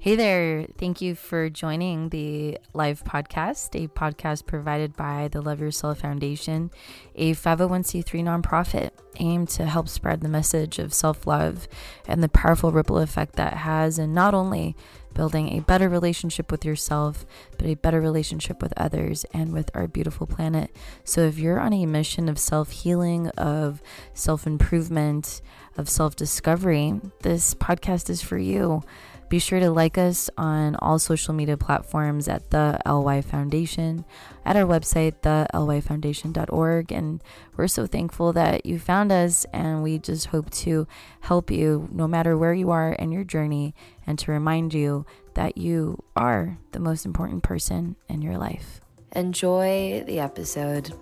Hey there. Thank you for joining the LYF podcast, a podcast provided by the Love Yourself Foundation, a 501c3 nonprofit aimed to help spread the message of self love and the powerful ripple effect that has in not only building a better relationship with yourself, but a better relationship with others and with our beautiful planet. So if you're on a mission of self healing, of self improvement, of self discovery, this podcast is for you. Be sure to like us on all social media platforms at the LY Foundation, at our website, thelyfoundation.org. And we're so thankful that you found us, and we just hope to help you no matter where you are in your journey and to remind you that you are the most important person in your life. Enjoy the episode.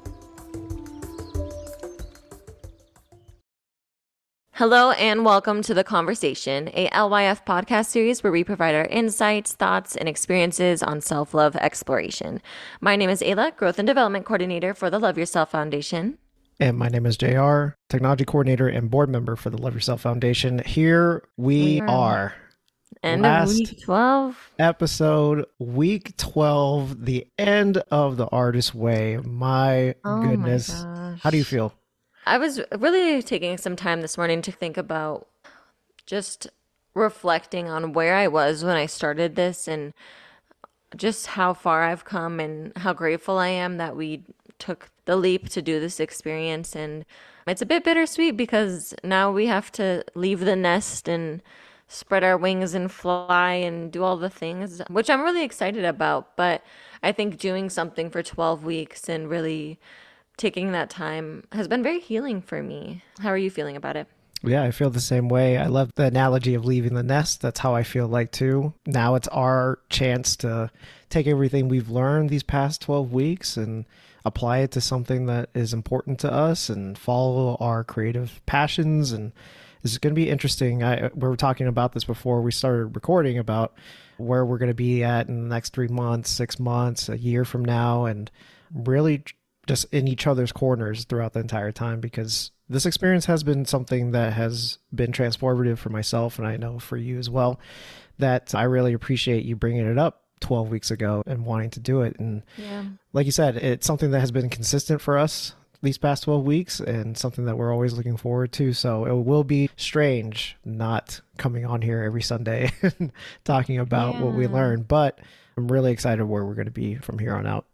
Hello and welcome to The Conversation, a LYF podcast series where we provide our insights, thoughts, and experiences on self love exploration. My name is Ayla, Growth and Development Coordinator for the Love Yourself Foundation. And my name is JR, Technology Coordinator and Board Member for the Love Yourself Foundation. Here we, We are. are. End Last of week 12. Episode week 12, the end of the artist way. My Oh goodness. my. How do you feel? I was really taking some time this morning to think about just reflecting on where I was when I started this and just how far I've come and how grateful I am that we took the leap to do this experience. And it's a bit bittersweet because now we have to leave the nest and spread our wings and fly and do all the things, which I'm really excited about. But I think doing something for 12 weeks and really taking that time has been very healing for me. How are you feeling about it? Yeah, I feel the same way. I love the analogy of leaving the nest. That's how I feel like too. Now it's our chance to take everything we've learned these past 12 weeks and apply it to something that is important to us and follow our creative passions and this is going to be interesting. I we were talking about this before we started recording about where we're going to be at in the next 3 months, 6 months, a year from now and really just in each other's corners throughout the entire time because this experience has been something that has been transformative for myself and I know for you as well that I really appreciate you bringing it up 12 weeks ago and wanting to do it and Yeah. like you said it's something that has been consistent for us these past 12 weeks and something that we're always looking forward to so it will be strange not coming on here every Sunday and talking about what we Yeah. learned but I'm really excited where we're going to be from here on out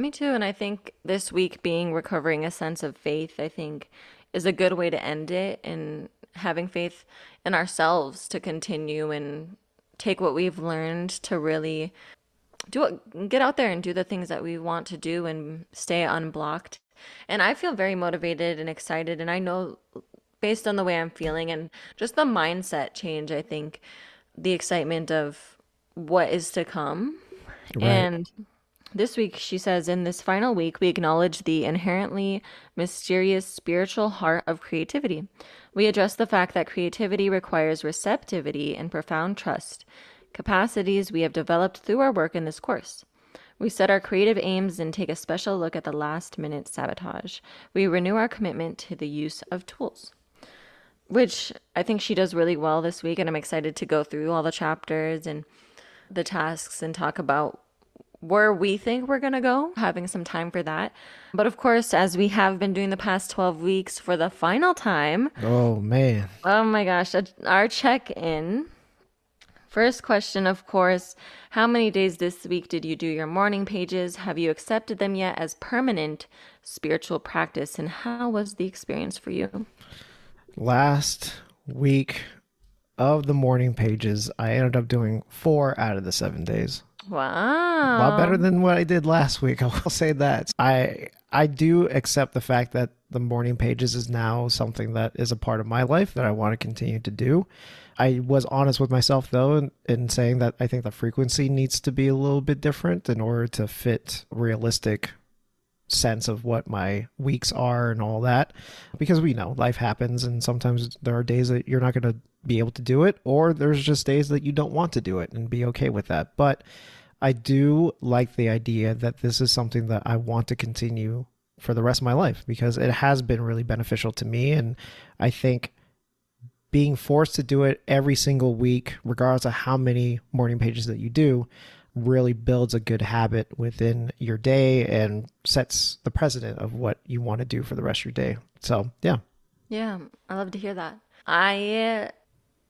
Me too. And I think this week being recovering a sense of faith, I think, is a good way to end it and having faith in ourselves to continue and take what we've learned to really do it, get out there and do the things that we want to do and stay unblocked. And I feel very motivated and excited. And I know based on the way I'm feeling and just the mindset change, I think the excitement of what is to come. Right. And this week, she says, in this final week, we acknowledge the inherently mysterious spiritual heart of creativity. We address the fact that creativity requires receptivity and profound trust, capacities we have developed through our work in this course. We set our creative aims and take a special look at the last minute sabotage. We renew our commitment to the use of tools which I think she does really well this week. And I'm excited to go through all the chapters and the tasks and talk about where we think we're going to go, having some time for that. But of course, as we have been doing the past 12 weeks for the final time, oh man oh my gosh, our check in. First question, of course, how many days this week did you do your morning pages? Have you accepted them yet as permanent spiritual practice? And how was the experience for you? last week of the morning pages, I ended up doing four out of the seven days. Wow. A lot better than what I did last week. I will say that. I I do accept the fact that the morning pages is now something that is a part of my life that I want to continue to do. I was honest with myself though in, in saying that I think the frequency needs to be a little bit different in order to fit realistic sense of what my weeks are and all that because we know life happens and sometimes there are days that you're not going to be able to do it or there's just days that you don't want to do it and be okay with that but I do like the idea that this is something that I want to continue for the rest of my life because it has been really beneficial to me and I think being forced to do it every single week, regardless of how many morning pages that you do, really builds a good habit within your day and sets the precedent of what you want to do for the rest of your day. So, yeah. Yeah, I love to hear that. I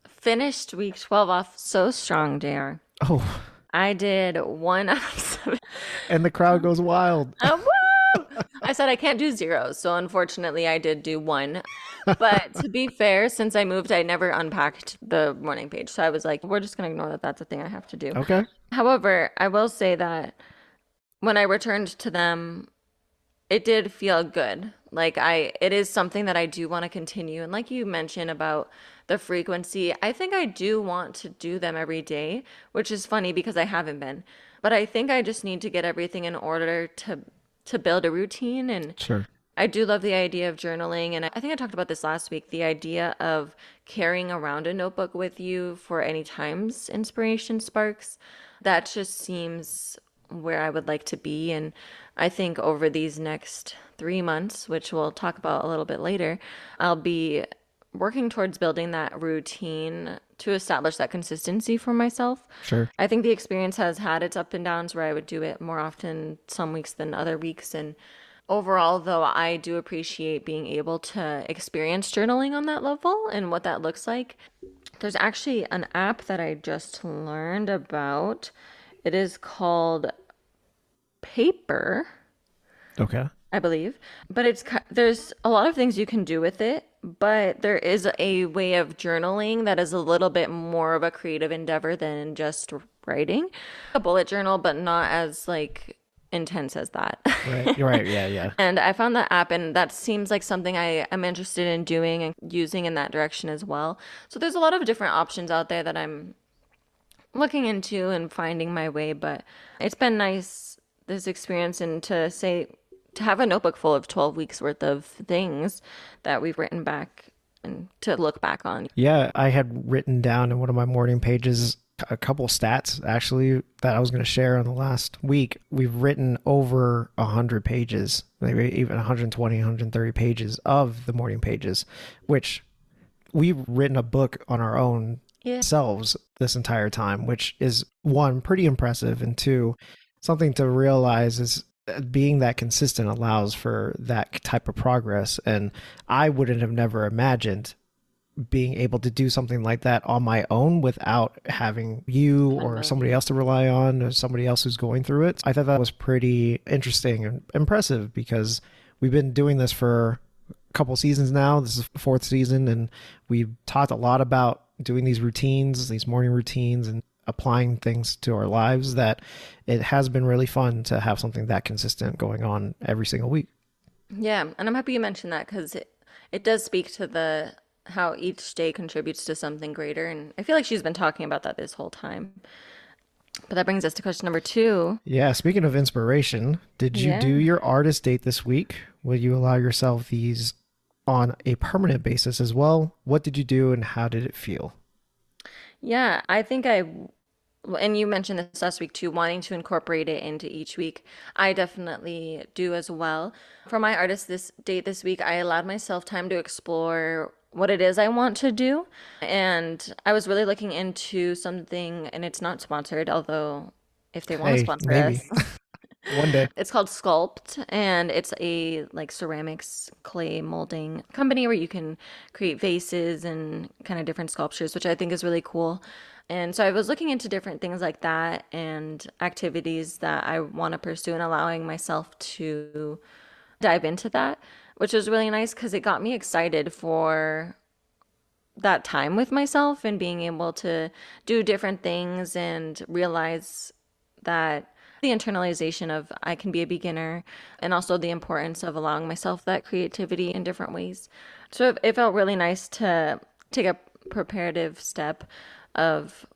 finished week 12 off so strong, JR. Oh, I did one out of seven. and the crowd goes wild. Oh! I said I can't do zeros, so unfortunately I did do one. But to be fair, since I moved, I never unpacked the morning page. So I was like, we're just going to ignore that that's a thing I have to do. Okay. However, I will say that when I returned to them, it did feel good. Like I it is something that I do want to continue. And like you mentioned about the frequency, I think I do want to do them every day, which is funny because I haven't been. But I think I just need to get everything in order to to build a routine and Sure. I do love the idea of journaling. And I think I talked about this last week the idea of carrying around a notebook with you for any times inspiration sparks. That just seems where I would like to be. And I think over these next three months, which we'll talk about a little bit later, I'll be working towards building that routine to establish that consistency for myself. Sure. I think the experience has had its up and downs where I would do it more often some weeks than other weeks. And overall, though, I do appreciate being able to experience journaling on that level and what that looks like. There's actually an app that I just learned about. It is called Paper. Okay. I believe. But it's there's a lot of things you can do with it, but there is a way of journaling that is a little bit more of a creative endeavor than just writing. A bullet journal, but not as like intense as that. Right. Right. Yeah. Yeah. and I found that app and that seems like something I am interested in doing and using in that direction as well. So there's a lot of different options out there that I'm looking into and finding my way, but it's been nice this experience and to say to have a notebook full of 12 weeks worth of things that we've written back and to look back on. Yeah, I had written down in one of my morning pages a couple stats actually that I was going to share on the last week. We've written over 100 pages, maybe even 120, 130 pages of the morning pages, which we've written a book on our own Yeah. selves this entire time, which is one, pretty impressive, and two, something to realize is being that consistent allows for that type of progress. And I wouldn't have never imagined being able to do something like that on my own without having you or uh-huh. somebody else to rely on or somebody else who's going through it. I thought that was pretty interesting and impressive because we've been doing this for a couple seasons now. This is the fourth season, and we've talked a lot about doing these routines, these morning routines, and applying things to our lives that it has been really fun to have something that consistent going on every single week. Yeah, and I'm happy you mentioned that because it, it does speak to the how each day contributes to something greater, and I feel like she's been talking about that this whole time. But that brings us to question number two. Yeah, speaking of inspiration, did you Yeah. do your artist date this week? Will you allow yourself these on a permanent basis as well? What did you do and how did it feel? Yeah, I think I, and you mentioned this last week too, wanting to incorporate it into each week. I definitely do as well. For my artist this date this week, I allowed myself time to explore what it is I want to do. And I was really looking into something, and it's not sponsored, although if they want to sponsor maybe. us. One day. It's called Sculpt, and it's a like ceramics clay molding company where you can create vases and kind of different sculptures, which I think is really cool. And so I was looking into different things like that and activities that I want to pursue and allowing myself to dive into that, which was really nice because it got me excited for that time with myself and being able to do different things and realize that the internalization of I can be a beginner and also the importance of allowing myself that creativity in different ways. So it, felt really nice to take a preparative step of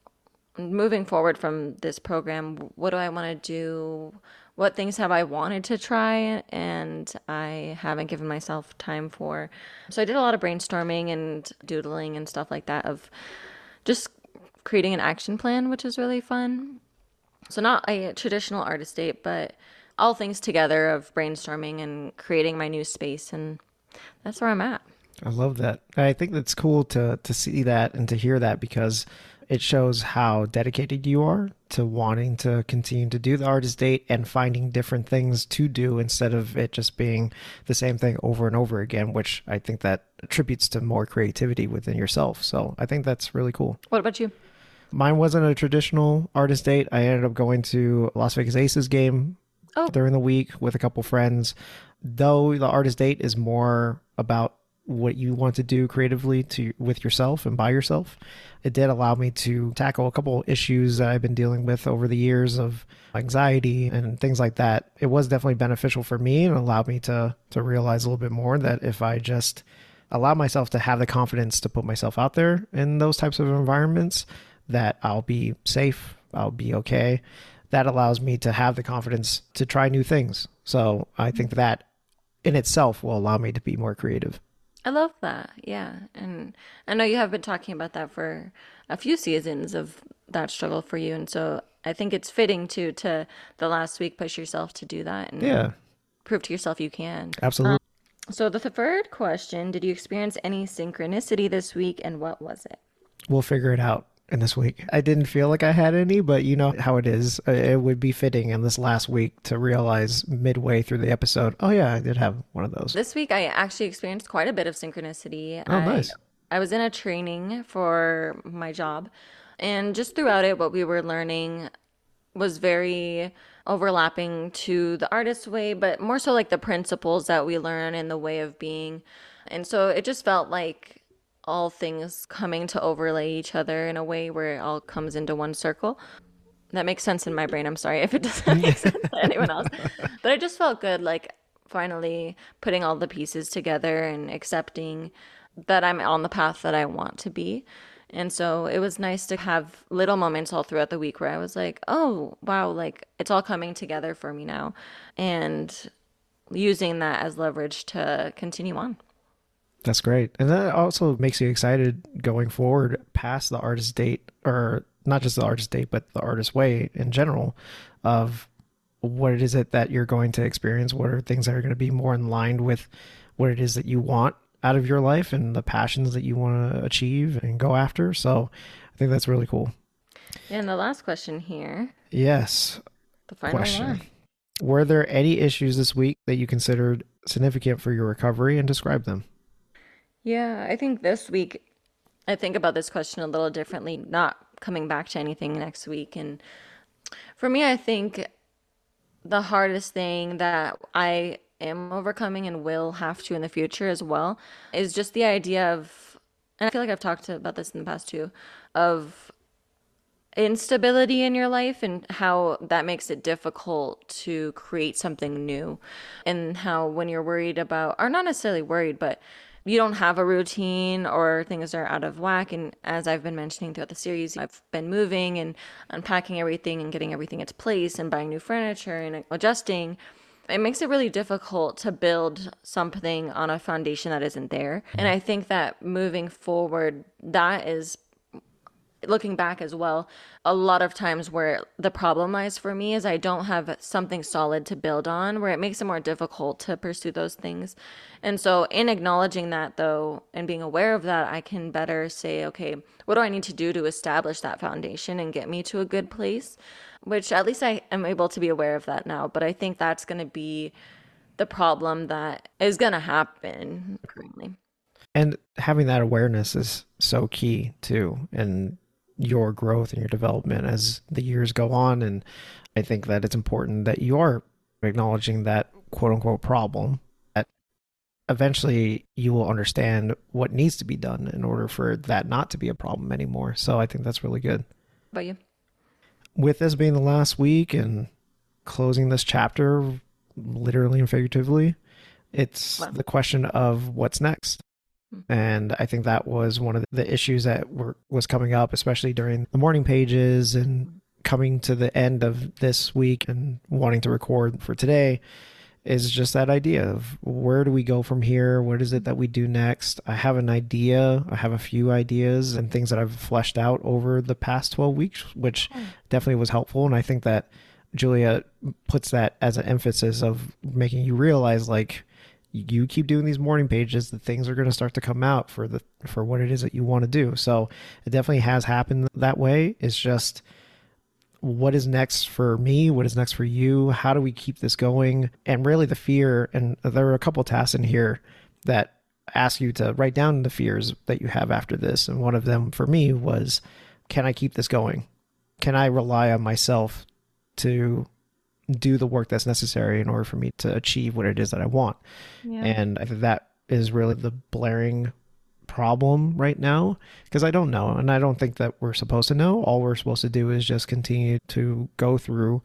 moving forward from this program. What do I want to do? What things have I wanted to try and I haven't given myself time for? So I did a lot of brainstorming and doodling and stuff like that of just creating an action plan, which is really fun. So not a traditional artist date, but all things together of brainstorming and creating my new space and that's where I'm at. I love that. I think that's cool to to see that and to hear that because it shows how dedicated you are to wanting to continue to do the artist date and finding different things to do instead of it just being the same thing over and over again, which I think that attributes to more creativity within yourself. So I think that's really cool. What about you? Mine wasn't a traditional artist date. I ended up going to Las Vegas Aces game Oh. during the week with a couple friends. Though the artist date is more about what you want to do creatively to with yourself and by yourself, it did allow me to tackle a couple issues that I've been dealing with over the years of anxiety and things like that. It was definitely beneficial for me and allowed me to to realize a little bit more that if I just allow myself to have the confidence to put myself out there in those types of environments that I'll be safe, I'll be okay. That allows me to have the confidence to try new things. So I think that in itself will allow me to be more creative. I love that. Yeah. And I know you have been talking about that for a few seasons of that struggle for you. And so I think it's fitting to to the last week push yourself to do that and Yeah, prove to yourself you can. absolutely. Um, so the third question, did you experience any synchronicity this week and what was it? we'll figure it out in this week. I didn't feel like I had any, but you know how it is. Uh, It would be fitting in this last week to realize midway through the episode, oh yeah, I did have one of those. This week I actually experienced quite a bit of synchronicity. Oh, I, nice. I was in a training for my job, and just throughout it, what we were learning was very overlapping to the artist's way, but more so like the principles that we learn in the way of being. And so it just felt like all things coming to overlay each other in a way where it all comes into one circle. That makes sense in my brain. I'm sorry if it doesn't make sense to anyone else. But it just felt good, like finally putting all the pieces together and accepting that I'm on the path that I want to be. And so it was nice to have little moments all throughout the week where I was like, oh, wow, like it's all coming together for me now. And using that as leverage to continue on. That's great. And that also makes you excited going forward past the artist date, or not just the artist date, but the artist way in general of what it is it that you're going to experience. What are things that are going to be more in line with what it is that you want out of your life and the passions that you want to achieve and go after. So I think that's really cool. And the last question here, Yes. the final Question. one. Were there any issues this week that you considered significant for your recovery and describe them? Yeah, I think this week I think about this question a little differently, not coming back to anything next week. And for me, I think the hardest thing that I am overcoming and will have to in the future as well is just the idea of, and I feel like I've talked about this in the past too, of instability in your life and how that makes it difficult to create something new. And how when you're worried about, or not necessarily worried, but you don't have a routine or things are out of whack. And as I've been mentioning throughout the series, I've been moving and unpacking everything and getting everything its place and buying new furniture and adjusting. It makes it really difficult to build something on a foundation that isn't there. And I think that moving forward, that is looking back as well, a lot of times where the problem lies for me is I don't have something solid to build on, where it makes it more difficult to pursue those things. And so, in acknowledging that though, and being aware of that, I can better say, okay, what do I need to do to establish that foundation and get me to a good place? Which at least I am able to be aware of that now. But I think that's going to be the problem that is going to happen currently. And having that awareness is so key too in your growth and your development as the years go on. And I think that it's important that you are acknowledging that quote unquote problem. That eventually you will understand what needs to be done in order for that not to be a problem anymore. So I think that's really good. About you? With this being the last week and closing this chapter, literally and figuratively, it's Wow. the question of what's next. Mm-hmm. And I think that was one of the issues that were was coming up, especially during the morning pages and coming to the end of this week and wanting to record for today is just that idea of where do we go from here? What is it that we do next? I have an idea. I have a few ideas and things that I've fleshed out over the past 12 weeks, which hmm. definitely was helpful. And I think that Julia puts that as an emphasis of making you realize like you keep doing these morning pages, the things are going to start to come out for the for what it is that you want to do. So it definitely has happened that way. It's just what is next for me? What is next for you? How do we keep this going? And really, the fear, and there are a couple tasks in here that ask you to write down the fears that you have after this. And one of them for me was, can I keep this going? Can I rely on myself to do the work that's necessary in order for me to achieve what it is that I want? Yeah. And I think that is really the blaring problem right now because I don't know. And I don't think that we're supposed to know. All we're supposed to do is just continue to go through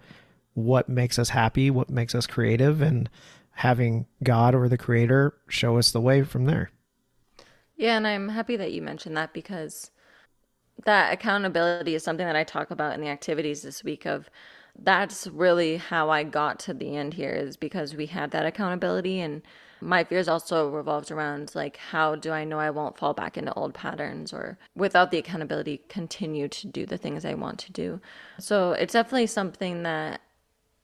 what makes us happy, what makes us creative, and having God or the creator show us the way from there. Yeah, and I'm happy that you mentioned that because that accountability is something that I talk about in the activities this week of that's really how I got to the end here is because we had that accountability and my fears also revolved around like how do I know I won't fall back into old patterns or without the accountability continue to do the things I want to do. So it's definitely something that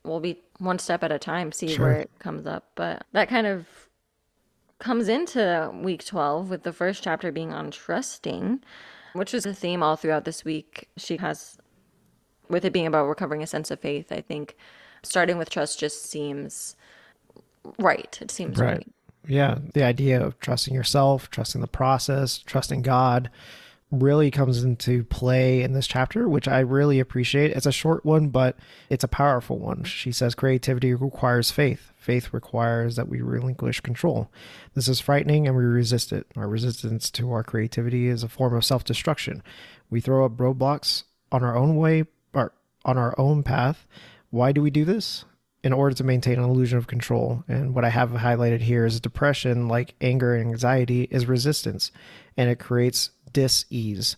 we'll be one step at a time, see sure. where it comes up. But that kind of comes into week 12 with the first chapter being on trusting, which is a theme all throughout this week. She has, with it being about recovering a sense of faith, I think starting with trust just seems right. It seems right. right. Yeah. The idea of trusting yourself, trusting the process, trusting God really comes into play in this chapter, which I really appreciate. It's a short one, but it's a powerful one. She says creativity requires faith. Faith requires that we relinquish control. This is frightening and we resist it. Our resistance to our creativity is a form of self destruction. We throw up roadblocks on our own way on our own path. Why do we do this? in order to maintain an illusion of control. And what I have highlighted here is depression, like anger and anxiety, is resistance, and it creates dis-ease.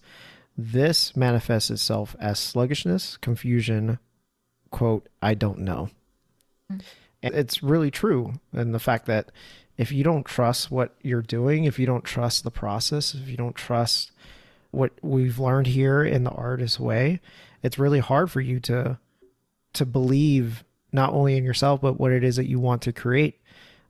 This manifests itself as sluggishness, confusion, quote, I don't know. Mm. And it's really true. And the fact that if you don't trust what you're doing, if you don't trust the process, if you don't trust what we've learned here in the artist way, it's really hard for you to to believe not only in yourself but what it is that you want to create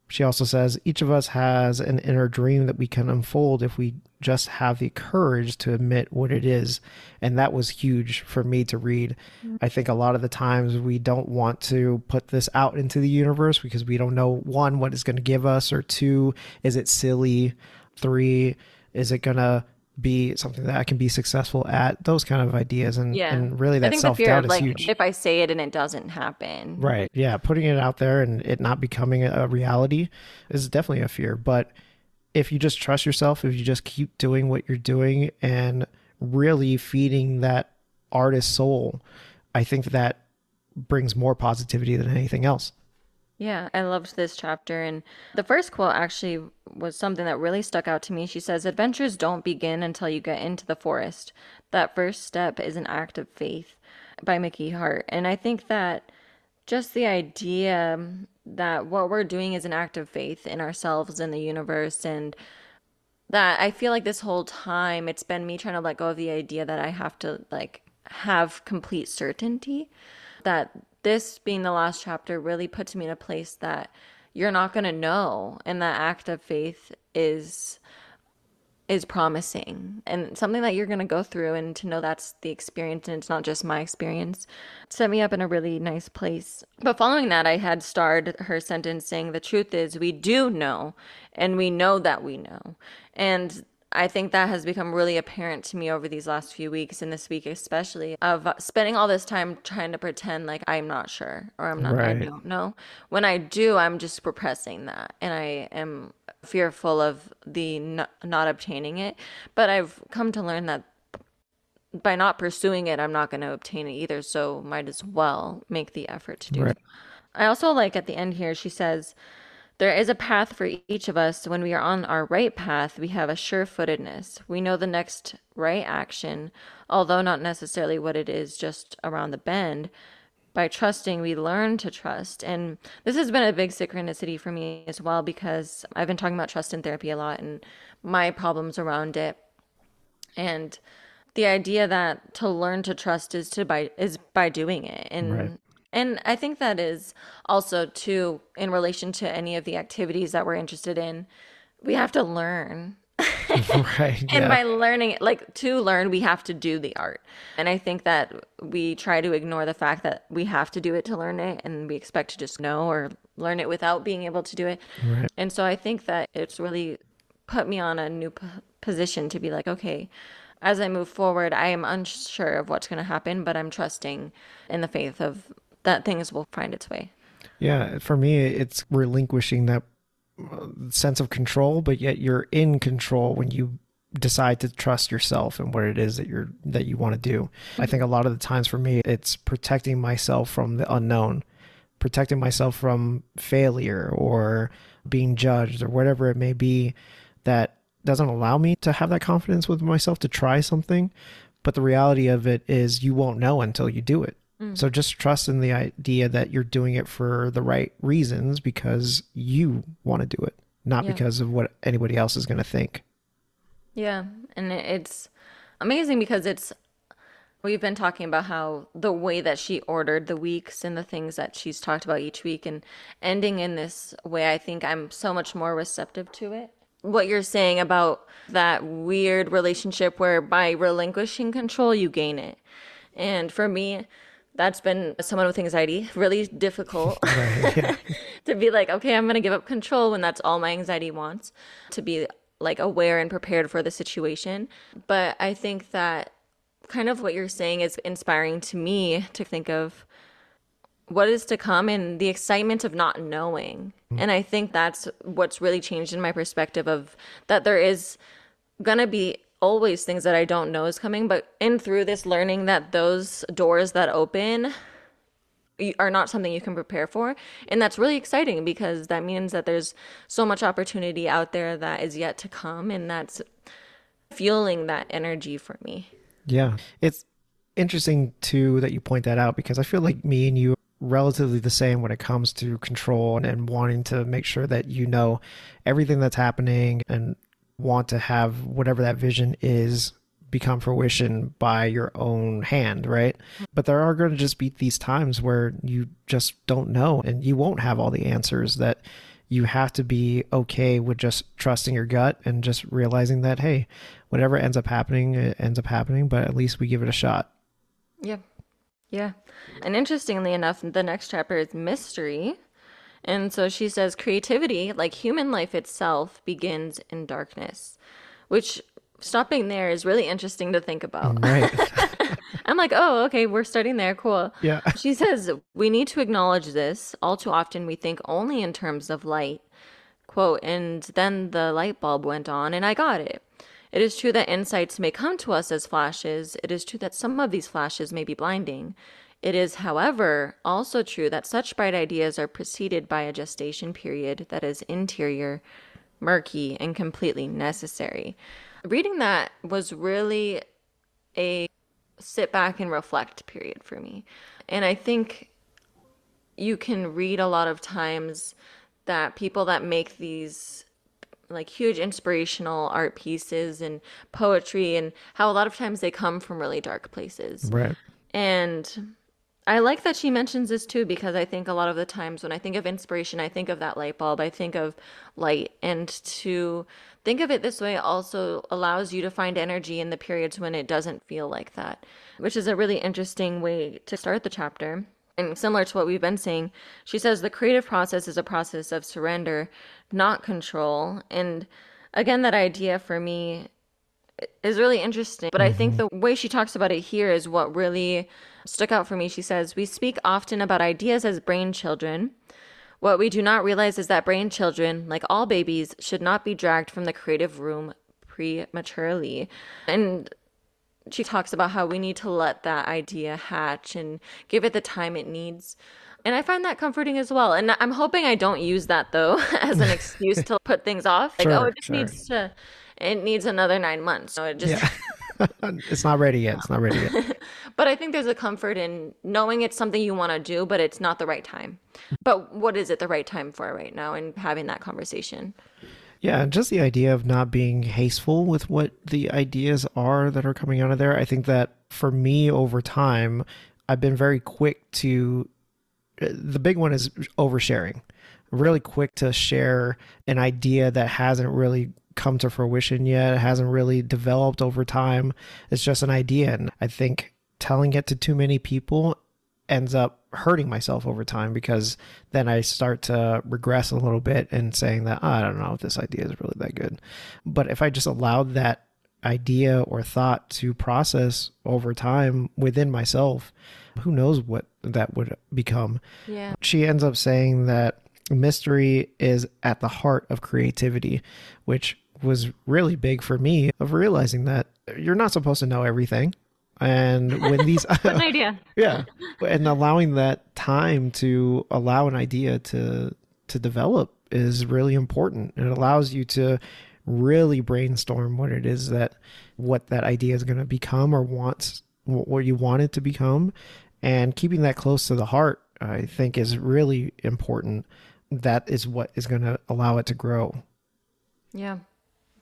she also says each of us has an inner dream that we can unfold if we just have the courage to admit what it is. And that was huge for me to read. Mm-hmm. I think a lot of the times we don't want to put this out into the universe because we don't know one, what it's going to give us, or two, is it silly? Three, is it going to be something that I can be successful at those kind of ideas and, yeah. and really that self doubt is like, huge. If I say it and it doesn't happen. Right. Yeah. Putting it out there and it not becoming a reality is definitely a fear. But if you just trust yourself, if you just keep doing what you're doing and really feeding that artist soul, I think that brings more positivity than anything else. Yeah, I loved this chapter. And the first quote actually was something that really stuck out to me. She says, Adventures don't begin until you get into the forest. That first step is an act of faith by Mickey Hart. And I think that just the idea that what we're doing is an act of faith in ourselves and the universe and that I feel like this whole time it's been me trying to let go of the idea that I have to like have complete certainty that this being the last chapter really puts me in a place that you're not going to know and that act of faith is is promising and something that you're going to go through and to know that's the experience and it's not just my experience set me up in a really nice place. But following that i had starred her sentence saying the truth is we do know and we know that we know. And I think that has become really apparent to me over these last few weeks and this week especially of spending all this time trying to pretend like I'm not sure or I'm not right. I don't know. When I do, I'm just repressing that and I am fearful of the not, not obtaining it. But I've come to learn that by not pursuing it, I'm not going to obtain it either, so might as well make the effort to do right. it. I also like at the end here she says there is a path for each of us. When we are on our right path, we have a sure footedness. We know the next right action, although not necessarily what it is just around the bend. By trusting, we learn to trust. And this has been a big synchronicity for me as well because I've been talking about trust in therapy a lot and my problems around it. And the idea that to learn to trust is to by is by doing it and right And I think that is also, too, in relation to any of the activities that we're interested in, we have to learn. right. And yeah. by learning, like to learn, we have to do the art. And I think that we try to ignore the fact that we have to do it to learn it and we expect to just know or learn it without being able to do it. Right. And so I think that it's really put me on a new p- position to be like, okay, as I move forward, I am unsure of what's going to happen, but I'm trusting in the faith of that things will find its way. Yeah, for me, it's relinquishing that uh, sense of control, but yet you're in control when you decide to trust yourself and what it is that you're that you want to do. I think a lot of the times for me, it's protecting myself from the unknown, protecting myself from failure or being judged or whatever it may be that doesn't allow me to have that confidence with myself to try something. But the reality of it is you won't know until you do it. Mm. So just trust in the idea that you're doing it for the right reasons because you want to do it, not Yeah. because of what anybody else is going to think. Yeah, and it's amazing because it's we've been talking about how the way that she ordered the weeks and the things that she's talked about each week and ending in this way I think I'm so much more receptive to it. What you're saying about that weird relationship where by relinquishing control you gain it. And for me, that's been someone with anxiety really difficult to be like, okay, I'm going to give up control when that's all my anxiety wants, to be like aware and prepared for the situation. But I think that kind of what you're saying is inspiring to me to think of what is to come and the excitement of not knowing. Mm-hmm. And I think that's what's really changed in my perspective of that there is going to be always things that I don't know is coming, but in through this learning that those doors that open are not something you can prepare for. And that's really exciting because that means that there's so much opportunity out there that is yet to come. And that's fueling that energy for me. Yeah. It's interesting too that you point that out because I feel like me and you are relatively the same when it comes to control and, and wanting to make sure that you know everything that's happening and want to have whatever that vision is become fruition by your own hand, right? But there are going to just be these times where you just don't know and you won't have all the answers that you have to be okay with just trusting your gut and just realizing that hey, whatever ends up happening, it ends up happening, but at least we give it a shot. Yeah. Yeah. And interestingly enough, the next chapter is mystery. And so she says creativity, like human life itself, begins in darkness, which stopping there is really interesting to think about. Mm, right. I'm like, oh, okay, we're starting there. Cool. yeah. She says, We need to acknowledge this. All too often, we think only in terms of light. Quote, and then the light bulb went on, and I got it. It is true that insights may come to us as flashes. It is true that some of these flashes may be blinding. It is, however, also true that such bright ideas are preceded by a gestation period that is interior, murky, and completely necessary. Reading that was really a sit back and reflect period for me. And I think you can read a lot of times that people that make these like huge inspirational art pieces and poetry and how a lot of times they come from really dark places. Right. And I like that she mentions this too because I think a lot of the times when I think of inspiration, I think of that light bulb, I think of light. And to think of it this way also allows you to find energy in the periods when it doesn't feel like that, which is a really interesting way to start the chapter. And similar to what we've been saying, she says the creative process is a process of surrender, not control. And again, that idea for me is really interesting. But I think mm-hmm. the way she talks about it here is what really stuck out for me. She says, We speak often about ideas as brain children. What we do not realize is that brain children, like all babies, should not be dragged from the creative room prematurely. And she talks about how we need to let that idea hatch and give it the time it needs. And I find that comforting as well. And I'm hoping I don't use that though as an excuse to put things off. Like, oh, it just sure. needs to, it needs another nine months. So it just, Yeah. it's not ready yet. It's not ready yet. but I think there's a comfort in knowing it's something you want to do, but it's not the right time. But what is it the right time for right now and having that conversation? Yeah, and just the idea of not being hasteful with what the ideas are that are coming out of there. I think that for me over time, I've been very quick to the big one is oversharing. Really quick to share an idea that hasn't really come to fruition yet, it hasn't really developed over time. It's just an idea. And I think telling it to too many people ends up hurting myself over time because then I start to regress a little bit and saying that oh, I don't know if this idea is really that good. But if I just allowed that idea or thought to process over time within myself, who knows what that would become. Yeah. She ends up saying that mystery is at the heart of creativity, which was really big for me of realizing that you're not supposed to know everything. And when these an idea. yeah. And allowing that time to allow an idea to to develop is really important. It allows you to really brainstorm what it is that what that idea is going to become or wants what you want it to become and keeping that close to the heart i think is really important that is what is going to allow it to grow yeah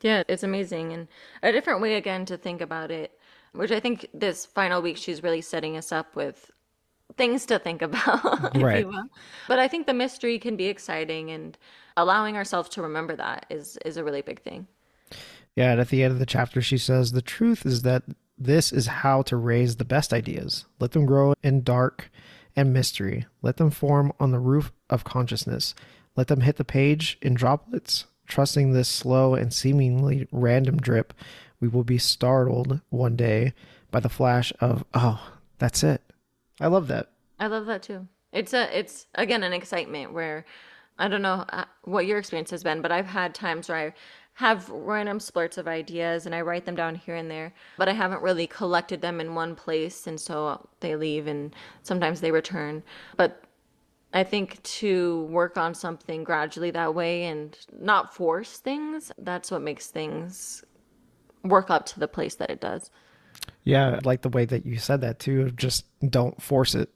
yeah it's amazing and a different way again to think about it which i think this final week she's really setting us up with things to think about if Right. you will but i think the mystery can be exciting and allowing ourselves to remember that is is a really big thing Yeah, and at the end of the chapter, she says, The truth is that this is how to raise the best ideas. Let them grow in dark and mystery. Let them form on the roof of consciousness. Let them hit the page in droplets. Trusting this slow and seemingly random drip, we will be startled one day by the flash of, Oh, that's it. I love that. I love that too. It's a it's again an excitement where I don't know uh, what your experience has been, but I've had times where I have random splurts of ideas and I write them down here and there, but I haven't really collected them in one place and so they leave and sometimes they return. But I think to work on something gradually that way and not force things, that's what makes things work up to the place that it does. Yeah, I like the way that you said that too. Just don't force it.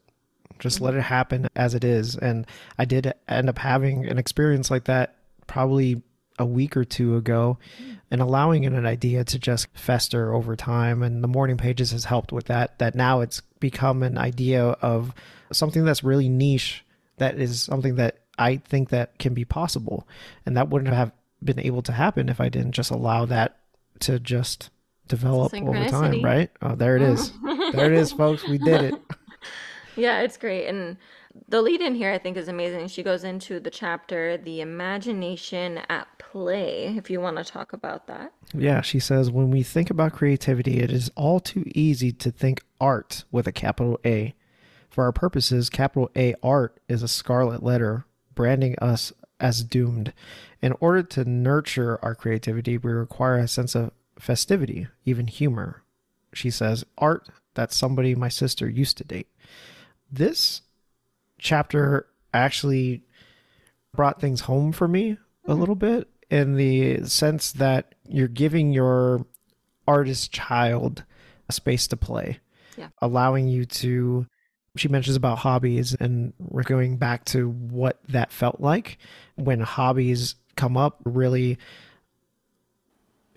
Just let it happen as it is. And I did end up having an experience like that probably a week or two ago and allowing an idea to just fester over time. And the morning pages has helped with that, that now it's become an idea of something that's really niche, that is something that I think that can be possible. And that wouldn't have been able to happen if I didn't just allow that to just develop over time, right? Oh, there it is. there it is, folks. We did it. Yeah, it's great. And the lead in here, I think, is amazing. She goes into the chapter, The Imagination at Play, if you want to talk about that. Yeah, she says when we think about creativity, it is all too easy to think art with a capital A. For our purposes, capital A art is a scarlet letter branding us as doomed. In order to nurture our creativity, we require a sense of festivity, even humor. She says, art that somebody my sister used to date. This chapter actually brought things home for me a little mm-hmm. bit in the sense that you're giving your artist child a space to play, Yeah. allowing you to. She mentions about hobbies, and we're going back to what that felt like when hobbies come up. Really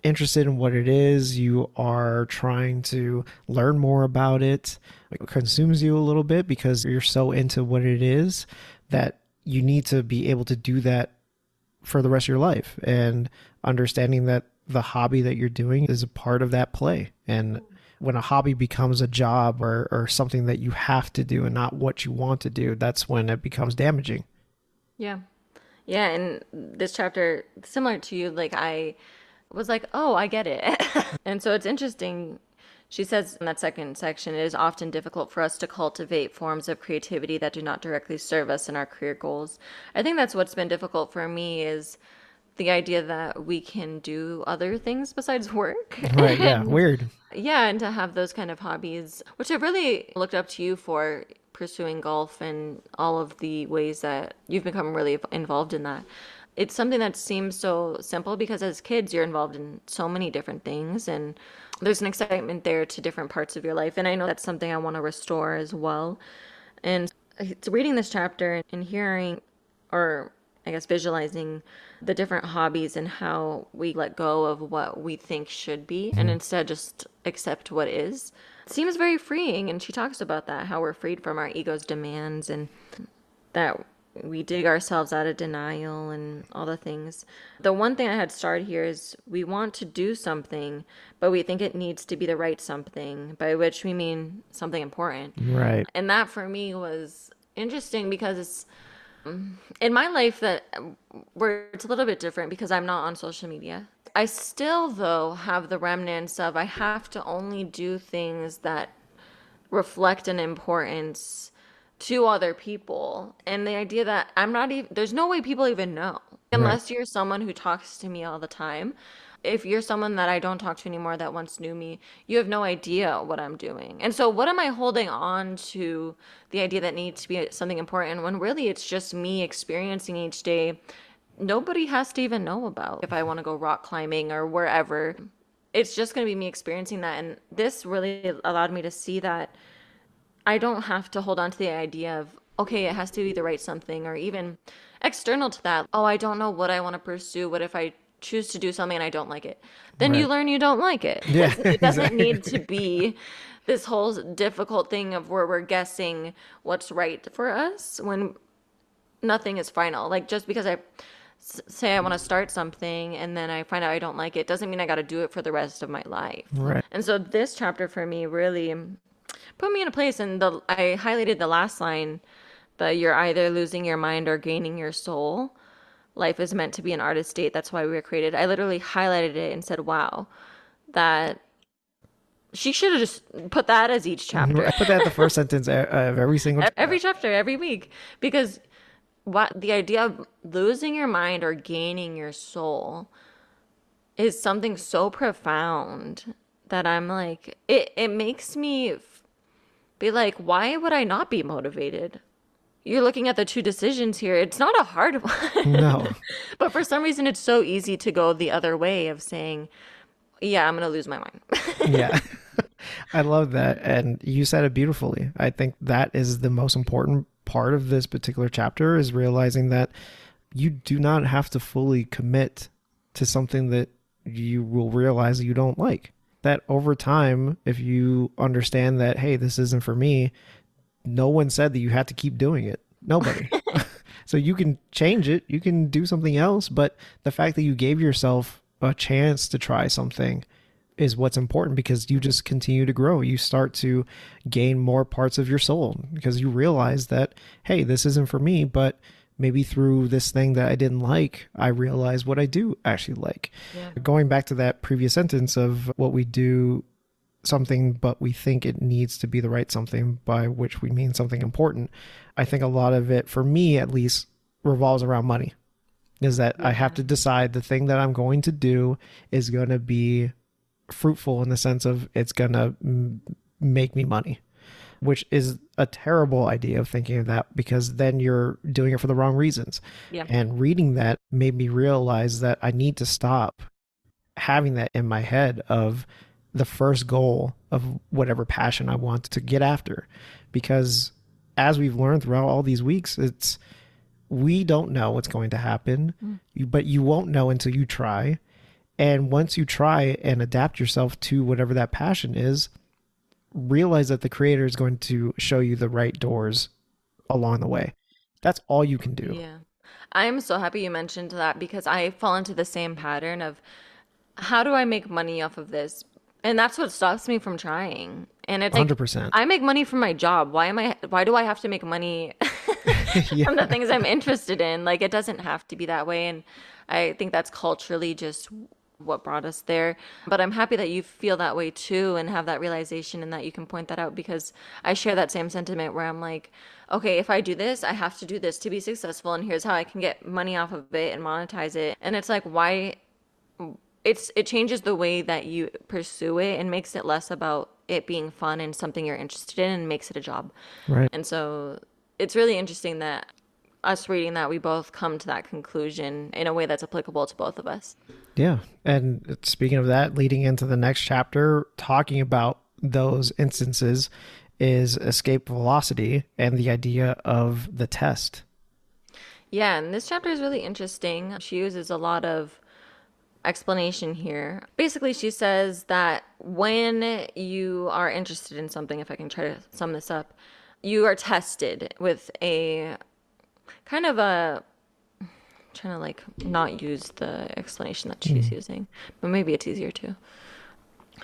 interested in what it is, you are trying to learn more about it. It consumes you a little bit because you're so into what it is that you need to be able to do that for the rest of your life and understanding that the hobby that you're doing is a part of that play and when a hobby becomes a job or, or something that you have to do and not what you want to do that's when it becomes damaging Yeah. Yeah. And this chapter, similar to you, like I was like, oh, I get it. and so it's interesting. She says in that second section, it is often difficult for us to cultivate forms of creativity that do not directly serve us in our career goals. I think that's what's been difficult for me is the idea that we can do other things besides work. right yeah weird Yeah, and to have those kind of hobbies, which I really looked up to you for pursuing golf and all of the ways that you've become really involved in that. It's something that seems so simple because as kids, you're involved in so many different things, and there's an excitement there to different parts of your life. And I know that's something I want to restore as well. And it's reading this chapter and hearing, or I guess visualizing the different hobbies and how we let go of what we think should be and mm-hmm. instead just accept what is. It seems very freeing. And she talks about that, how we're freed from our ego's demands. And that we dig ourselves out of denial and all the things. The one thing I had started here is we want to do something, but we think it needs to be the right something, by which we mean something important. Right. And that for me was interesting because it's in my life that where it's a little bit different because I'm not on social media. I still though have the remnants of I have to only do things that reflect an importance to other people. And the idea that I'm not even there's no way people even know. Unless you're someone who talks to me all the time if you're someone that I don't talk to anymore that once knew me, you have no idea what I'm doing. And so, what am I holding on to the idea that needs to be something important when really it's just me experiencing each day? Nobody has to even know about if I want to go rock climbing or wherever. It's just going to be me experiencing that. And this really allowed me to see that I don't have to hold on to the idea of, okay, it has to be the right something, or even external to that. Oh, I don't know what I want to pursue. What if I choose to do something and I don't like it? Then you learn you don't like it. Yeah, it doesn't exactly. need to be this whole difficult thing of where we're guessing what's right for us when nothing is final. Like just because I say I want to start something and then I find out I don't like it doesn't mean I got to do it for the rest of my life. Right. And so this chapter for me really put me in a place and the I highlighted the last line that you're either losing your mind or gaining your soul. Life is meant to be an artist date. That's why we were created. I literally highlighted it and said, "Wow, that she should have just put that as each chapter." I put that the first sentence of of every single. E- every chapter every week because what the idea of losing your mind or gaining your soul is something so profound that I'm like it it makes me be like why would I not be motivated you're looking at the two decisions here it's not a hard one No. but for some reason it's so easy to go the other way of saying yeah I'm going to lose my mind yeah. I love that. And you said it beautifully. I think that is the most important part of this particular chapter is realizing that you do not have to fully commit to something that you will realize you don't like. That over time, if you understand that, hey, this isn't for me, no one said that you had to keep doing it. Nobody. so you can change it, you can do something else, but the fact that you gave yourself a chance to try something is what's important because you just continue to grow. You start to gain more parts of your soul because you realize that, hey, this isn't for me, but maybe through this thing that I didn't like, I realize what I do actually like. Yeah. Going back to that previous sentence of what we do something, but we think it needs to be the right something, by which we mean something important. I think a lot of it, for me at least, revolves around money. Is that I have to mm-hmm. decide the thing that I'm going to do is going to be fruitful in the sense of it's going to m- make me money, which is a terrible idea of thinking of that because then you're doing it for the wrong reasons. Yeah. And reading that made me realize that I need to stop having that in my head of the first goal of whatever passion I want to get after. Because as we've learned throughout all these weeks, it's we don't know what's going to happen, mm. you, but you won't know until you try. And once you try and adapt yourself to whatever that passion is, realize that the creator is going to show you the right doors along the way. That's all you can do. Yeah. I'm so happy you mentioned that because I fall into the same pattern of how do I make money off of this? And that's what stops me from trying. And it's 100%. I make money from my job. Why am I why do I have to make money from the things I'm interested in? Like it doesn't have to be that way and I think that's culturally just what brought us there. But I'm happy that you feel that way too and have that realization and that you can point that out because I share that same sentiment where I'm like, okay, if I do this, I have to do this to be successful and here's how I can get money off of it and monetize it. And it's like why it's it changes the way that you pursue it and makes it less about it being fun and something you're interested in and makes it a job. Right. And so it's really interesting that us reading that we both come to that conclusion in a way that's applicable to both of us. Yeah. And speaking of that, leading into the next chapter, talking about those instances is escape velocity and the idea of the test. Yeah, and this chapter is really interesting. She uses a lot of explanation here. Basically, she says that when you are interested in something, if I can try to sum this up, you are tested with a kind of a trying to like not use the explanation that she's hmm. using, but maybe it's easier to.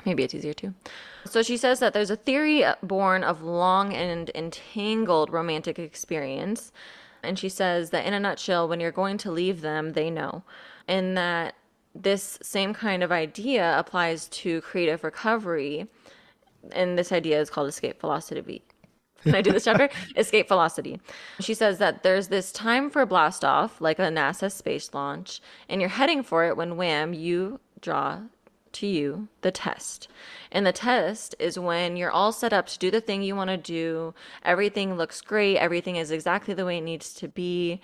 Maybe it's easier to. So she says that there's a theory born of long and entangled romantic experience. And she says that in a nutshell, when you're going to leave them, they know. And that this same kind of idea applies to creative recovery. And this idea is called escape velocity. Can I do this chapter? Escape velocity. She says that there's this time for a blast off, like a NASA space launch, and you're heading for it when wham, you draw to you the test. And the test is when you're all set up to do the thing you want to do. Everything looks great. Everything is exactly the way it needs to be.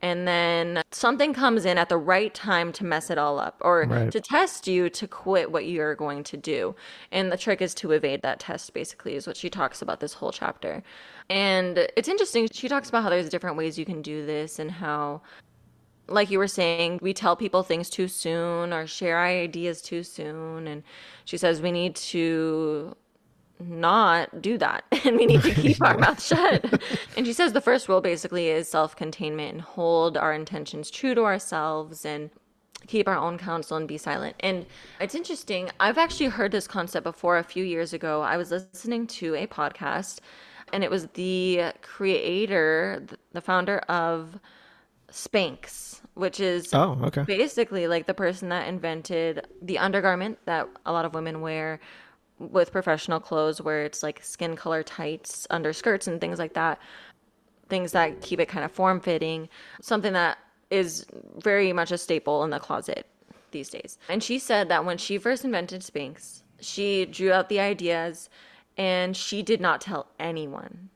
And then something comes in at the right time to mess it all up or Right. to test you to quit what you're going to do. And the trick is to evade that test, basically, is what she talks about this whole chapter. And it's interesting. She talks about how there's different ways you can do this and how like you were saying, we tell people things too soon or share ideas too soon. And she says we need to not do that and we need to keep our mouth shut. and she says the first rule basically is self containment and hold our intentions true to ourselves and keep our own counsel and be silent. And it's interesting. I've actually heard this concept before a few years ago. I was listening to a podcast and it was the creator, the founder of Spanx, which is Oh, okay. basically like the person that invented the undergarment that a lot of women wear with professional clothes where it's like skin color tights under skirts and things like that things that keep it kind of form fitting something that is very much a staple in the closet these days. And she said that when she first invented Spanx she drew out the ideas and she did not tell anyone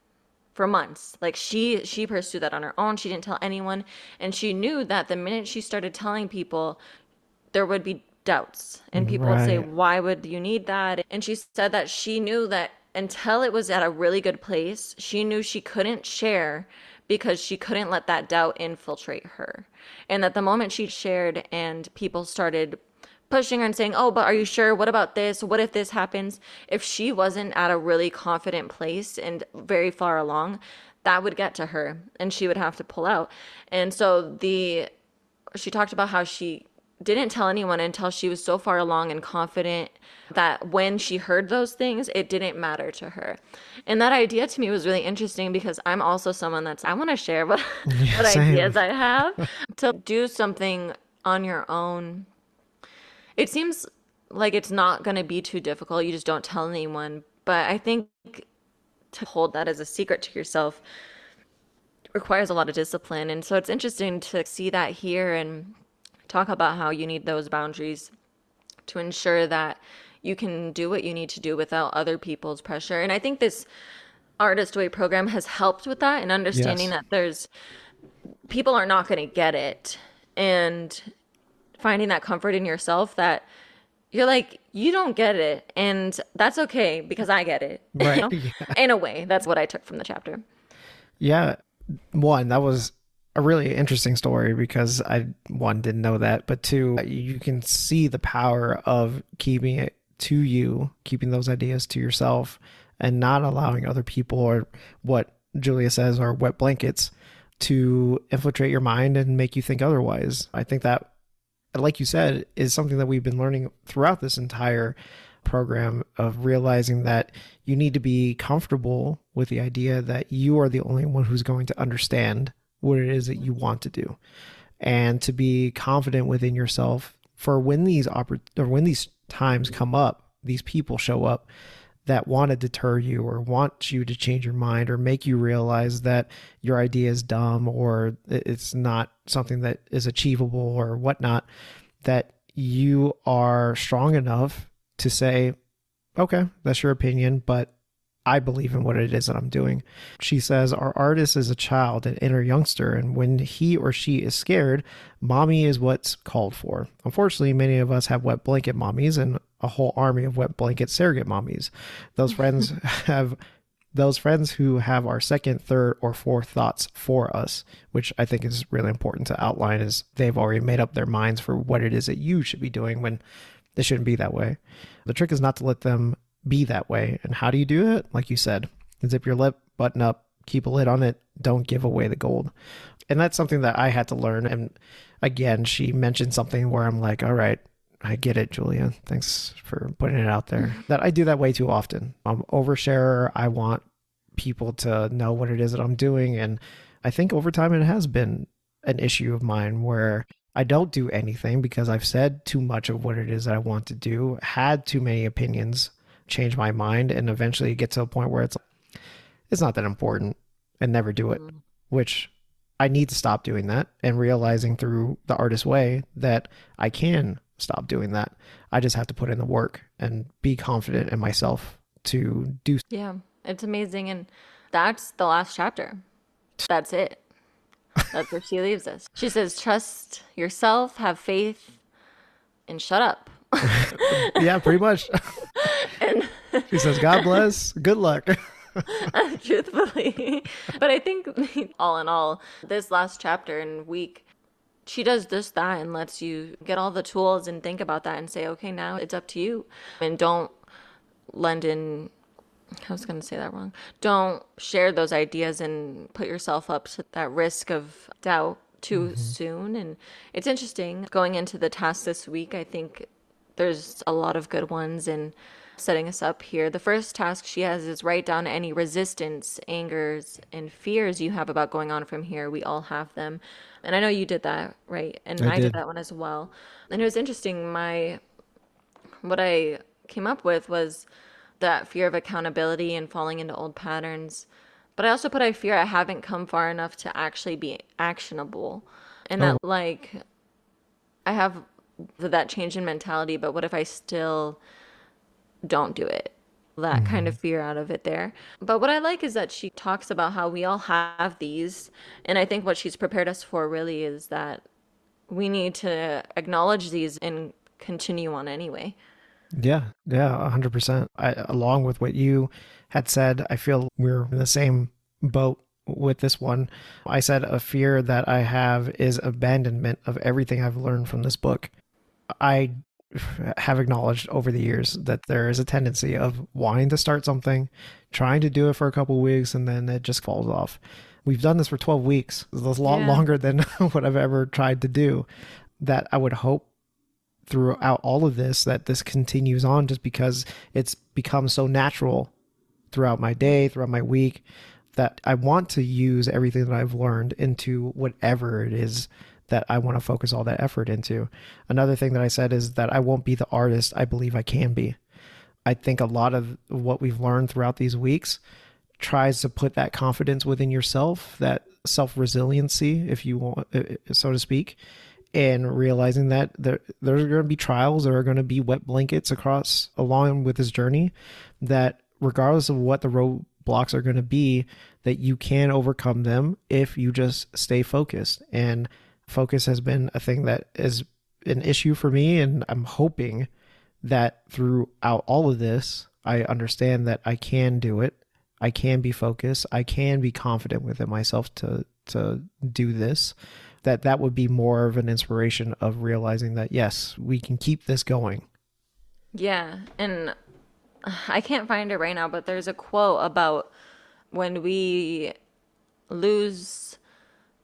for months. Like she she pursued that on her own. She didn't tell anyone. And she knew that the minute she started telling people there would be doubts and people would say why would you need that and she said that she knew that until it was at a really good place she knew she couldn't share because she couldn't let that doubt infiltrate her and that the moment she shared and people started pushing her and saying, Oh, but are you sure? What about this? What if this happens? If she wasn't at a really confident place and very far along, that would get to her and she would have to pull out. And so the she talked about how she didn't tell anyone until she was so far along and confident that when she heard those things, it didn't matter to her. And that idea to me was really interesting because I'm also someone that's I want to share what, what same. ideas I have to do something on your own it seems like it's not going to be too difficult. You just don't tell anyone. But I think to hold that as a secret to yourself requires a lot of discipline. And so it's interesting to see that here and talk about how you need those boundaries to ensure that you can do what you need to do without other people's pressure. And I think this Artist Way program has helped with that and understanding Yes. that there's people are not going to get it. And finding that comfort in yourself that you're like you don't get it and that's okay because i get it you know? yeah. in a way that's what i took from the chapter Yeah, one that was a really interesting story because I one didn't know that, but two you can see the power of keeping it to you, keeping those ideas to yourself, and not allowing other people or what Julia says are wet blankets to infiltrate your mind and make you think otherwise. I think that like you said, is something that we've been learning throughout this entire program of realizing that you need to be comfortable with the idea that you are the only one who's going to understand what it is that you want to do. And to be confident within yourself for when these oppor- or when these times come up these people show up that want to deter you or want you to change your mind or make you realize that your idea is dumb or it's not something that is achievable or whatnot, that you are strong enough to say, okay, that's your opinion, but I believe in what it is that I'm doing. She says, Our artist is a child, an inner youngster, and when he or she is scared, mommy is what's called for. Unfortunately, many of us have wet blanket mommies and a whole army of wet blanket surrogate mommies. Those friends have those friends who have our second, third, or fourth thoughts for us, which I think is really important to outline, is they've already made up their minds for what it is that you should be doing when it shouldn't be that way. The trick is not to let them be that way. And how do you do it? Like you said, zip your lip, button up, keep a lid on it, don't give away the gold. And that's something that I had to learn. And again, she mentioned something where I'm like, all right, I get it, Julia. Thanks for putting it out there. Mm-hmm. that I do that way too often. I'm oversharer. I want people to know what it is that I'm doing. And I think over time it has been an issue of mine where I don't do anything because I've said too much of what it is that I want to do, had too many opinions, change my mind, and eventually get to a point where it's it's not that important and never do it. Mm. Which I need to stop doing that and realizing through the artist way that I can stop doing that. I just have to put in the work and be confident in myself to do. Yeah, it's amazing. And that's the last chapter. That's it. That's where she leaves us. She says, trust yourself, have faith, and shut up. yeah, pretty much. and she says, God bless, good luck. Truthfully. But I think, all in all, this last chapter and week, she does this, that, and lets you get all the tools and think about that and say, okay, now it's up to you. And don't lend in I was going to say that wrong. Don't share those ideas and put yourself up to that risk of doubt too mm-hmm. soon. And it's interesting going into the task this week. I think there's a lot of good ones in setting us up here. The first task she has is write down any resistance, angers, and fears you have about going on from here. We all have them. And I know you did that, right? And I, I did. did that one as well. And it was interesting. My, what I came up with was, that fear of accountability and falling into old patterns. But I also put I fear I haven't come far enough to actually be actionable. And oh. that like I have that change in mentality, but what if I still don't do it? That mm-hmm. kind of fear out of it there. But what I like is that she talks about how we all have these. And I think what she's prepared us for really is that we need to acknowledge these and continue on anyway. Yeah, yeah, hundred percent. Along with what you had said, I feel we're in the same boat with this one. I said a fear that I have is abandonment of everything I've learned from this book. I have acknowledged over the years that there is a tendency of wanting to start something, trying to do it for a couple weeks, and then it just falls off. We've done this for 12 weeks. It's a lot yeah. longer than what I've ever tried to do. That I would hope throughout all of this that this continues on just because it's become so natural throughout my day, throughout my week, that I want to use everything that I've learned into whatever it is that I want to focus all that effort into. Another thing that I said is that I won't be the artist I believe I can be. I think a lot of what we've learned throughout these weeks tries to put that confidence within yourself, that self resiliency, if you want, uh, so to speak, and realizing that there there's going to be trials there are going to be wet blankets across along with this journey that regardless of what the roadblocks are going to be that you can overcome them if you just stay focused and focus has been a thing that is an issue for me and I'm hoping that throughout all of this I understand that I can do it. I can be focused. I can be confident within myself to to do this. That that would be more of an inspiration of realizing that yes, we can keep this going. Yeah, and I can't find it right now, but there's a quote about when we lose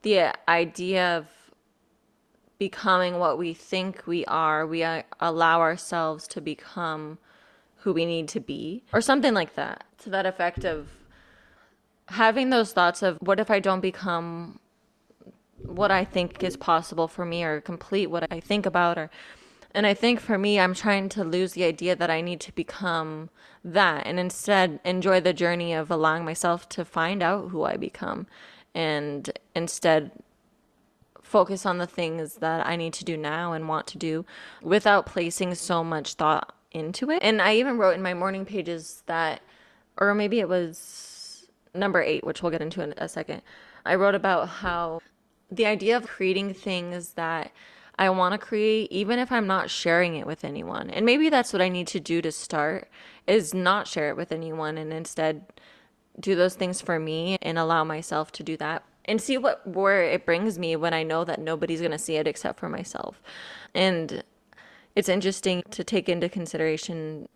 the idea of becoming what we think we are, we uh, allow ourselves to become who we need to be, or something like that, to that effect of having those thoughts of what if I don't become what I think is possible for me or complete what I think about or and I think for me I'm trying to lose the idea that I need to become that and instead enjoy the journey of allowing myself to find out who I become and instead focus on the things that I need to do now and want to do without placing so much thought into it. And I even wrote in my morning pages that or maybe it was number 8 which we'll get into in a second. I wrote about how the idea of creating things that I want to create, even if I'm not sharing it with anyone. And maybe that's what I need to do to start is not share it with anyone and instead do those things for me and allow myself to do that and see what where it brings me when I know that nobody's going to see it except for myself. And it's interesting to take into consideration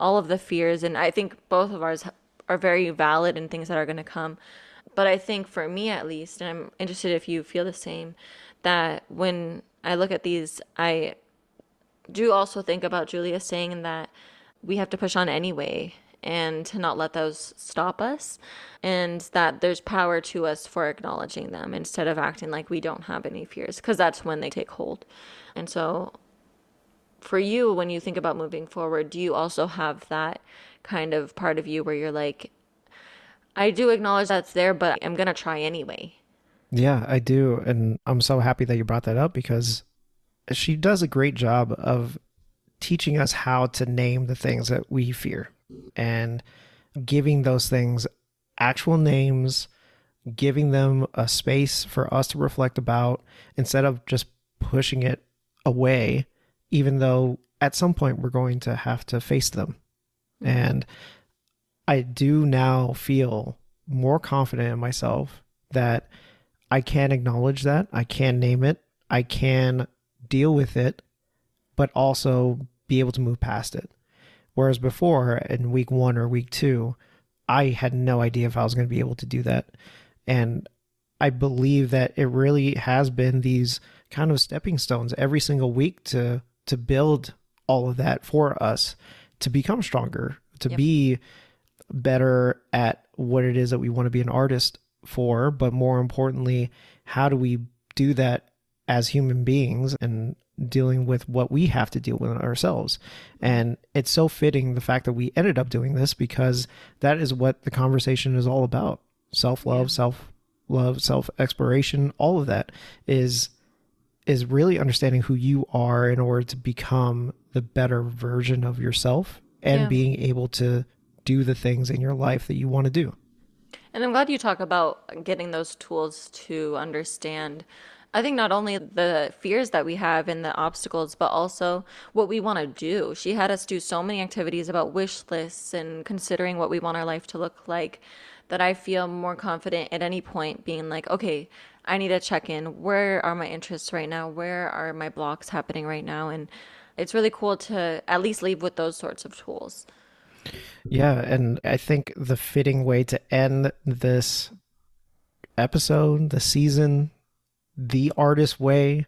all of the fears and I think both of ours are very valid and things that are going to come But I think for me at least, and I'm interested if you feel the same, that when I look at these, I do also think about Julia saying that we have to push on anyway and to not let those stop us and that there's power to us for acknowledging them instead of acting like we don't have any fears because that's when they take hold. And so for you when you think about moving forward do you also have that kind of part of you where you're like i do acknowledge that's there but i'm gonna try anyway yeah i do and i'm so happy that you brought that up because she does a great job of teaching us how to name the things that we fear and giving those things actual names, giving them a space for us to reflect about instead of just pushing it away, even though at some point we're going to have to face them. Mm-hmm. And I do now feel more confident in myself that I can acknowledge that, I can name it, I can deal with it, but also be able to move past it. Whereas before, in week one or week two, I had no idea if I was going to be able to do that. And I believe that it really has been these kind of stepping stones every single week to to build all of that for us to become stronger, to yep. be better at what it is that we want to be an artist for, but more importantly, how do we do that as human beings and dealing with what we have to deal with ourselves. And it's so fitting the fact that we ended up doing this because that is what the conversation is all about. Self-love, yeah. self-love, self-exploration, all of that is is really understanding who you are in order to become the better version of yourself and yeah. being able to do the things in your life that you want to do. And I'm glad you talk about getting those tools to understand I think not only the fears that we have and the obstacles, but also what we want to do. She had us do so many activities about wish lists and considering what we want our life to look like that I feel more confident at any point being like, okay, I need to check in. Where are my interests right now? Where are my blocks happening right now? And it's really cool to at least leave with those sorts of tools. Yeah. And I think the fitting way to end this episode, the season, the artist way.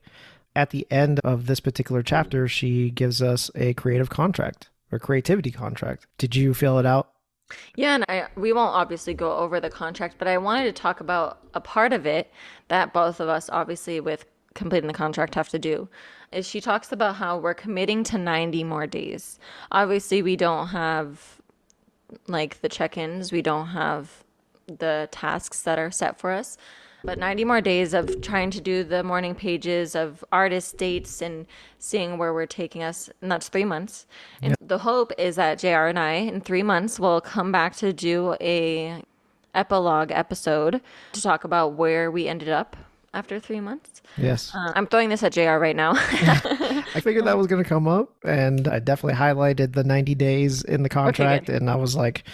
At the end of this particular chapter, she gives us a creative contract or creativity contract. Did you fill it out? Yeah, and I we won't obviously go over the contract, but I wanted to talk about a part of it that both of us obviously with completing the contract have to do. Is she talks about how we're committing to 90 more days. Obviously, we don't have like the check-ins, we don't have the tasks that are set for us. But 90 more days of trying to do the morning pages of artist dates and seeing where we're taking us. And that's three months. And yep. the hope is that JR and I, in three months, will come back to do a epilogue episode to talk about where we ended up after three months. Yes. Uh, I'm throwing this at JR right now. I figured that was going to come up, and I definitely highlighted the 90 days in the contract, okay, and I was like,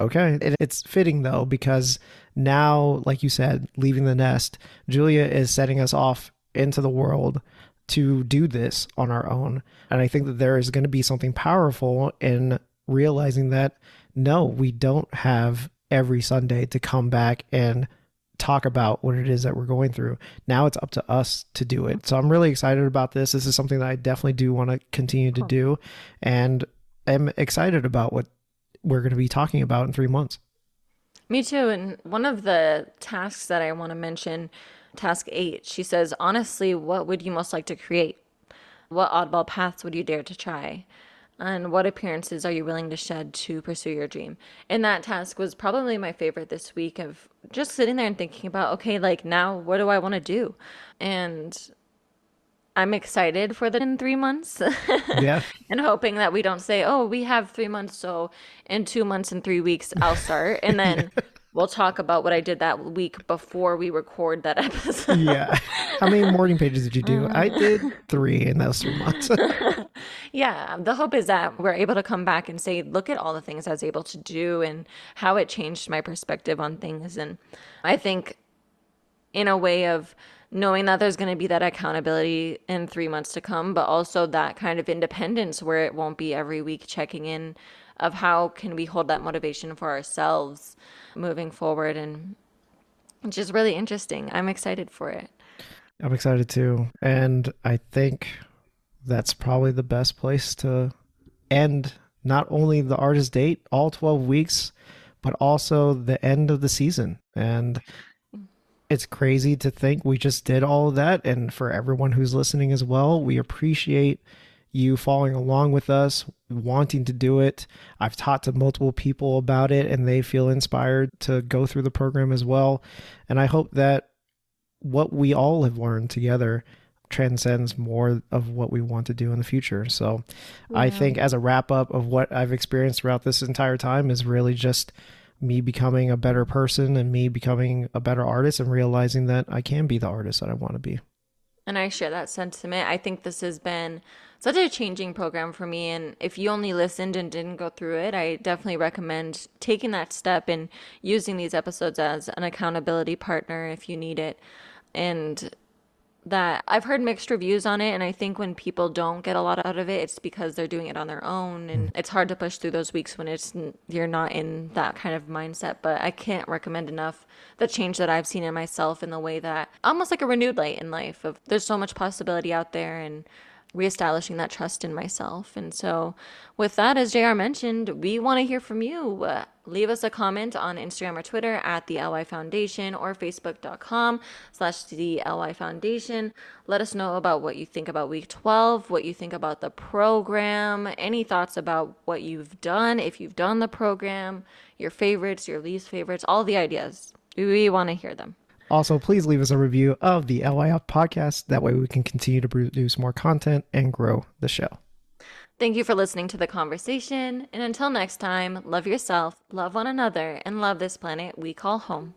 okay. it's fitting though, because now, like you said, leaving the nest, Julia is setting us off into the world to do this on our own. And I think that there is going to be something powerful in realizing that no, we don't have every Sunday to come back and talk about what it is that we're going through. Now it's up to us to do it. So I'm really excited about this. This is something that I definitely do want to continue to do and I'm excited about what we're going to be talking about in 3 months. Me too. And one of the tasks that I want to mention, task eight, she says, honestly, what would you most like to create? What oddball paths would you dare to try? And what appearances are you willing to shed to pursue your dream? And that task was probably my favorite this week of just sitting there and thinking about, okay, like now what do I want to do? And I'm excited for the in three months. yeah. And hoping that we don't say, oh, we have three months. So in two months and three weeks, I'll start. And then we'll talk about what I did that week before we record that episode. yeah. How many morning pages did you do? I mm. did three in those three months. yeah. The hope is that we're able to come back and say, look at all the things I was able to do and how it changed my perspective on things. And I think in a way of, knowing that there's going to be that accountability in three months to come, but also that kind of independence where it won't be every week checking in of how can we hold that motivation for ourselves moving forward. And which is really interesting. I'm excited for it. I'm excited too. And I think that's probably the best place to end not only the artist date, all 12 weeks, but also the end of the season. And it's crazy to think we just did all of that. And for everyone who's listening as well, we appreciate you following along with us, wanting to do it. I've talked to multiple people about it and they feel inspired to go through the program as well. And I hope that what we all have learned together transcends more of what we want to do in the future. So yeah. I think as a wrap up of what I've experienced throughout this entire time is really just me becoming a better person and me becoming a better artist and realizing that I can be the artist that I want to be. And I share that sentiment. I think this has been such a changing program for me. And if you only listened and didn't go through it, I definitely recommend taking that step and using these episodes as an accountability partner if you need it. And that I've heard mixed reviews on it. And I think when people don't get a lot out of it, it's because they're doing it on their own. And mm. it's hard to push through those weeks when it's you're not in that kind of mindset. But I can't recommend enough the change that I've seen in myself in the way that almost like a renewed light in life of there's so much possibility out there and reestablishing that trust in myself. And so, with that, as JR mentioned, we want to hear from you. Uh, leave us a comment on Instagram or Twitter at the LY Foundation or Facebook.com slash the LY Foundation. Let us know about what you think about week 12, what you think about the program, any thoughts about what you've done, if you've done the program, your favorites, your least favorites, all the ideas. We want to hear them. Also, please leave us a review of the LYF podcast. That way we can continue to produce more content and grow the show. Thank you for listening to the conversation. And until next time, love yourself, love one another, and love this planet we call home.